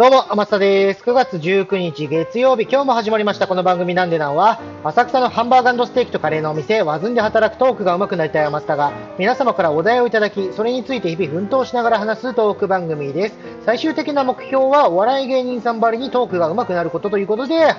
どうも、天下です。9月19日月曜日、今日も始まりましたこの番組なんでなんは、浅草のハンバーガーステーキとカレーのお店、ワズンで働くトークが上手くなりたい天下が、皆様からお題をいただき、それについて日々奮闘しながら話すトーク番組です。最終的な目標は、お笑い芸人さんばりにトークが上手くなることということで、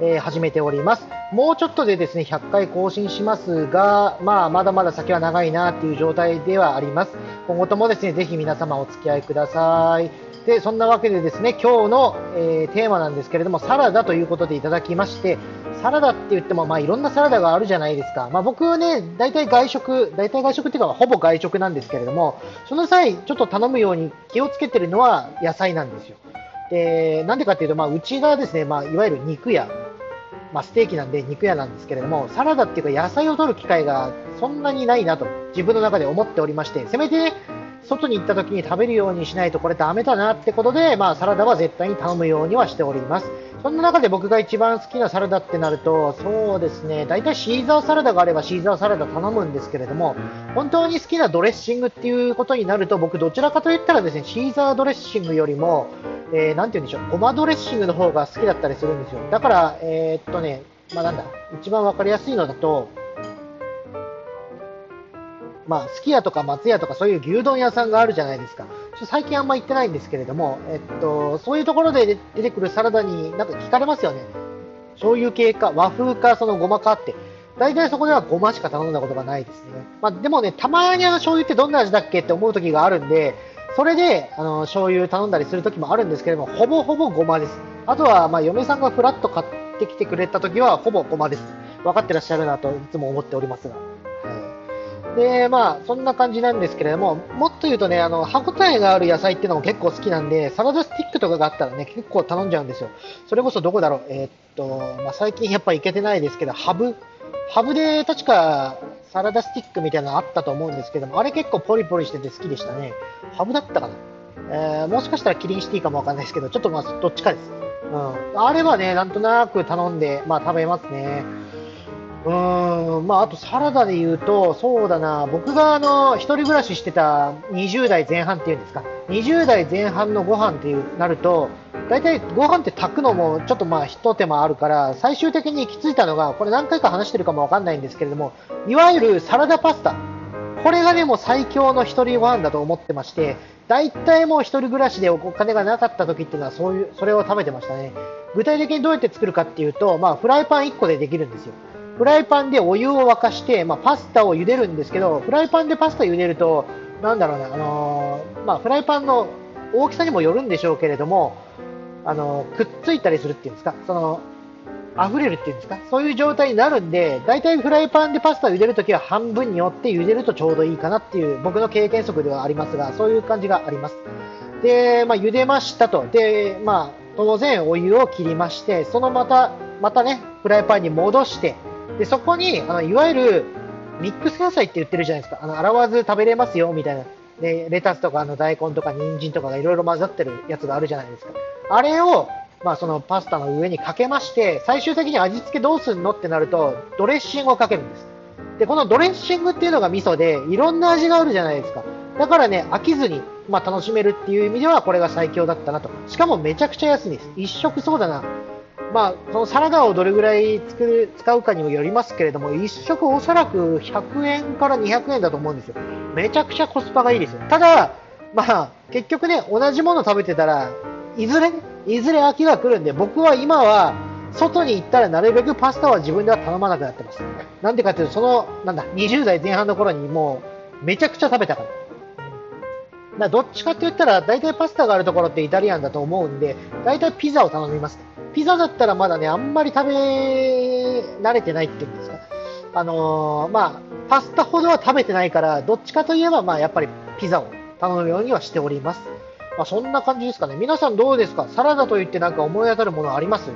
えー、始めております。もうちょっとでですね、100回更新しますが、まあ、まだまだ先は長いなっていう状態ではあります。今後ともですね、ぜひ皆様お付き合いください。で、そんなわけでですね、今日の、えー、テーマなんですけれども、サラダということでいただきまして、サラダって言っても、まあいろんなサラダがあるじゃないですか。まあ僕はね、大体外食、大体外食っていうか、ほぼ外食なんですけれども、その際、ちょっと頼むように気をつけてるのは野菜なんですよ。で、なんでかっていうと、まあうちがですね、まあいわゆる肉屋、まあステーキなんで肉屋なんですけれども、サラダっていうか野菜を取る機会がそんなにないなと自分の中で思っておりまして、せめて、外に行った時に食べるようにしないとこれダメだなってことで、まあ、サラダは絶対に頼むようにはしております。そんな中で僕が一番好きなサラダってなると、そうですね、大体シーザーサラダがあればシーザーサラダ頼むんですけれども、本当に好きなドレッシングっていうことになると、僕どちらかといったらですね、シーザードレッシングよりも、えー、て言うんでしょう、ごまドレッシングの方が好きだったりするんですよ。だから、えー、っとね、まあなんだ、一番わかりやすいのだと、まあ、すき家とか松屋とかそういう牛丼屋さんがあるじゃないですか。ちょ最近あんま行ってないんですけれども、えっと、そういうところで出てくるサラダになんか聞かれますよね。醤油系か和風かそのごまかって。大体そこではごましか頼んだことがないですね。まあ、でもね、たまにあの醤油ってどんな味だっけって思う時があるんで、それであの醤油頼んだりする時もあるんですけれども、ほぼほぼごまです。あとは、まあ、嫁さんがフラッと買ってきてくれた時は、ほぼごまです。分かってらっしゃるなといつも思っておりますが。で、まあ、そんな感じなんですけれども、もっと言うとね、あの、歯応えがある野菜っていうのも結構好きなんで、サラダスティックとかがあったらね、結構頼んじゃうんですよ。それこそどこだろう、えー、っと、まあ、最近やっぱ行けてないですけど、ハブハブで確かサラダスティックみたいなのあったと思うんですけども、あれ結構ポリポリしてて好きでしたね。ハブだったかな。えー、もしかしたらキリンシティかもわかんないですけど、ちょっとまあ、どっちかです。うん。あれはね、なんとなく頼んで、まあ食べますね。うーん、まあ、あとサラダで言うと、そうだな、僕があの、一人暮らししてた20代前半っていうんですか、20代前半のご飯っていうなると、大体ご飯って炊くのもちょっとまあ一手間あるから、最終的に行き着いたのが、これ何回か話してるかもわかんないんですけれども、いわゆるサラダパスタ。これがね、もう最強の一人ご飯だと思ってまして、大体もう一人暮らしでお金がなかった時っていうのはそういう、それを食べてましたね。具体的にどうやって作るかっていうと、まあフライパン1個でできるんですよ。フライパンでお湯を沸かして、まあ、パスタを茹でるんですけど、フライパンでパスタ茹でると、なんだろうな、あのー、まあ、フライパンの大きさにもよるんでしょうけれども、あのー、くっついたりするっていうんですか、その、溢れるっていうんですか、そういう状態になるんで、大体フライパンでパスタを茹でるときは半分に折って茹でるとちょうどいいかなっていう、僕の経験則ではありますが、そういう感じがあります。で、まあ、茹でましたと。で、まあ、当然お湯を切りまして、そのまた、またね、フライパンに戻して、で、そこに、あの、いわゆる、ミックス野菜って言ってるじゃないですか。あの、洗わず食べれますよ、みたいな。で、レタスとか、あの、大根とか、人参とかがいろいろ混ざってるやつがあるじゃないですか。あれを、まあ、そのパスタの上にかけまして、最終的に味付けどうすんのってなると、ドレッシングをかけるんです。で、このドレッシングっていうのが味噌で、いろんな味があるじゃないですか。だからね、飽きずに、まあ、楽しめるっていう意味では、これが最強だったなと。しかもめちゃくちゃ安いです。一食そうだな。まあ、そのサラダをどれぐらい作る使うかにもよりますけれども、1食おそらく100円から200円だと思うんですよ。めちゃくちゃコスパがいいですよ。ただ、まあ、結局ね、同じもの食べてたら、いずれ、いずれ飽きが来るんで、僕は今は、外に行ったらなるべくパスタは自分では頼まなくなってます。なんでかっていうと、その、なんだ、20代前半の頃にもう、めちゃくちゃ食べたから。まあ、どっちかって言ったら、大体パスタがあるところってイタリアンだと思うんで、大体ピザを頼みます。ピザだったらまだね、あんまり食べ慣れてないっていうんですか。あのー、まあ、パスタほどは食べてないから、どっちかといえば、まあ、やっぱりピザを頼むようにはしております。まあ、そんな感じですかね。皆さんどうですか？サラダといってなんか思い当たるものあります？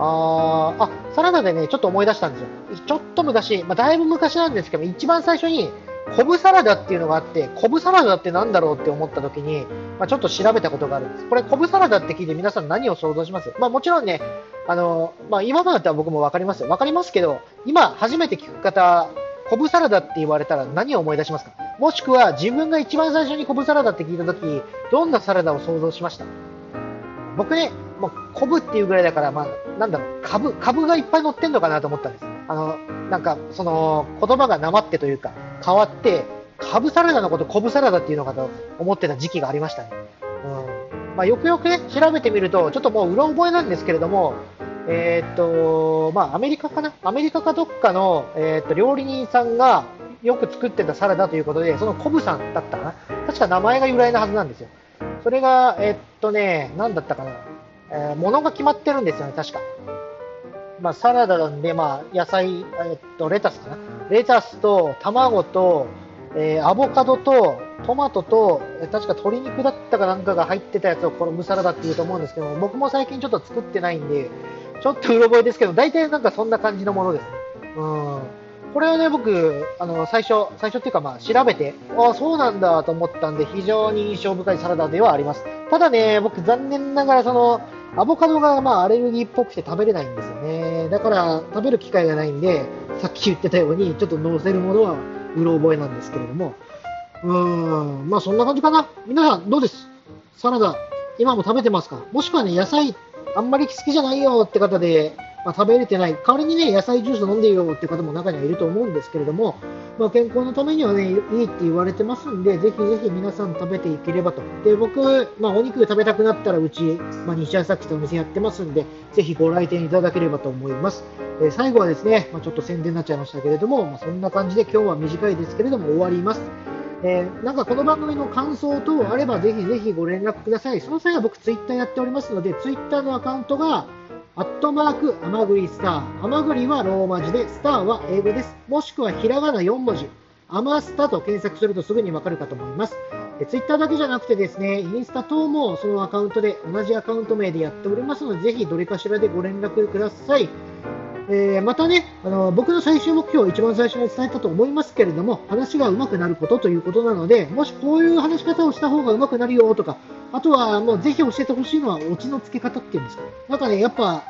ああ、サラダでね、ちょっと思い出したんですよ。ちょっと昔、まあ、だいぶ昔なんですけど、一番最初に、コブサラダっていうのがあって、コブサラダってなんだろうって思った時に、まあ、ちょっと調べたことがあるんです。これ、コブサラダって聞いて皆さん何を想像します？まあもちろんね、あの、まあ今のだったら僕もわかりますよ。わかりますけど、今初めて聞く方、コブサラダって言われたら何を思い出しますか？もしくは自分が一番最初にコブサラダって聞いた時、どんなサラダを想像しました？僕ね、もう、昆布っていうぐらいだから、まあ、なんだろう、株、株がいっぱい乗ってんのかなと思ったんです。あの、なんか、その、言葉がなまってというか、変わって、株サラダのこと昆布サラダっていうのかと思ってた時期がありましたね。うん。まあ、よくよくね、調べてみると、ちょっともう、うろ覚えなんですけれども、えー、っと、まあ、アメリカかな？アメリカかどっかの、えー、っと、料理人さんがよく作ってたサラダということで、そのコブさんだったかな？確か名前が由来のはずなんですよ。それが、えー、っとね、何だったかな？えー、物が決まってるんですよね、確か。まあ、サラダで、まあ、野菜、えっと、レタスかなレタスと、卵と、えー、アボカドと、トマトと、え確か鶏肉だったかなんかが入ってたやつをこのムサラダっていうと思うんですけど僕も最近ちょっと作ってないんで、ちょっとうろ覚えですけど、大体なんかそんな感じのものですね。うん。これはね、僕、あの、最初、最初っていうかまあ、調べて、ああ、そうなんだと思ったんで、非常に印象深いサラダではあります。ただね、僕残念ながらその、アボカドがまあアレルギーっぽくて食べれないんですよね。だから食べる機会がないんで、さっき言ってたように、ちょっと乗せるものはうろ覚えなんですけれども。うーん、まあそんな感じかな。皆さんどうです？サラダ、今も食べてますか？もしくはね、野菜あんまり好きじゃないよって方で、まあ、食べれてない、代わりにね、野菜ジュース飲んでよって方も中にはいると思うんですけれども、まあ、健康のためにはね、いいって言われてますんで、ぜひぜひ皆さん食べていければと。で、僕、まあ、お肉食べたくなったら、うち、まあ、西朝ってお店やってますんで、ぜひご来店いただければと思います。えー、最後はですね、まあ、ちょっと宣伝になっちゃいましたけれども、まあ、そんな感じで今日は短いですけれども終わります。えー、なんかこの番組の感想等あればぜひぜひご連絡ください。その際は僕ツイッターやっておりますので、ツイッターのアカウントが、アットマーク、アマグリスター。アマグリはローマ字で、スターは英語です。もしくはひらがな4文字。アマスタと検索するとすぐにわかるかと思います。ツイッターだけじゃなくてですね、インスタ等もそのアカウントで、同じアカウント名でやっておりますので、ぜひどれかしらでご連絡ください。えー、またね、あの僕の最終目標を一番最初に伝えたと思いますけれども、話が上手くなることということなので、もしこういう話し方をした方が上手くなるよとか、あとはもうぜひ教えてほしいのはオチの付け方っていうんですか。なんかね、やっぱ、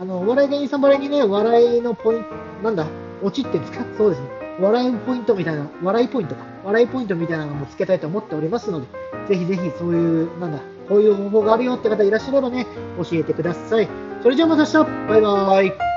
あの、お笑い芸人さんばりにね、笑いのポイント、なんだ、オチっていうんですかそうですね。笑いポイントみたいな、笑いポイントか。笑いポイントみたいなのもつけたいと思っておりますので、ぜひぜひそういう、なんだ、こういう方法があるよって方いらっしゃればね、教えてください。それじゃあまた明日バイバーイ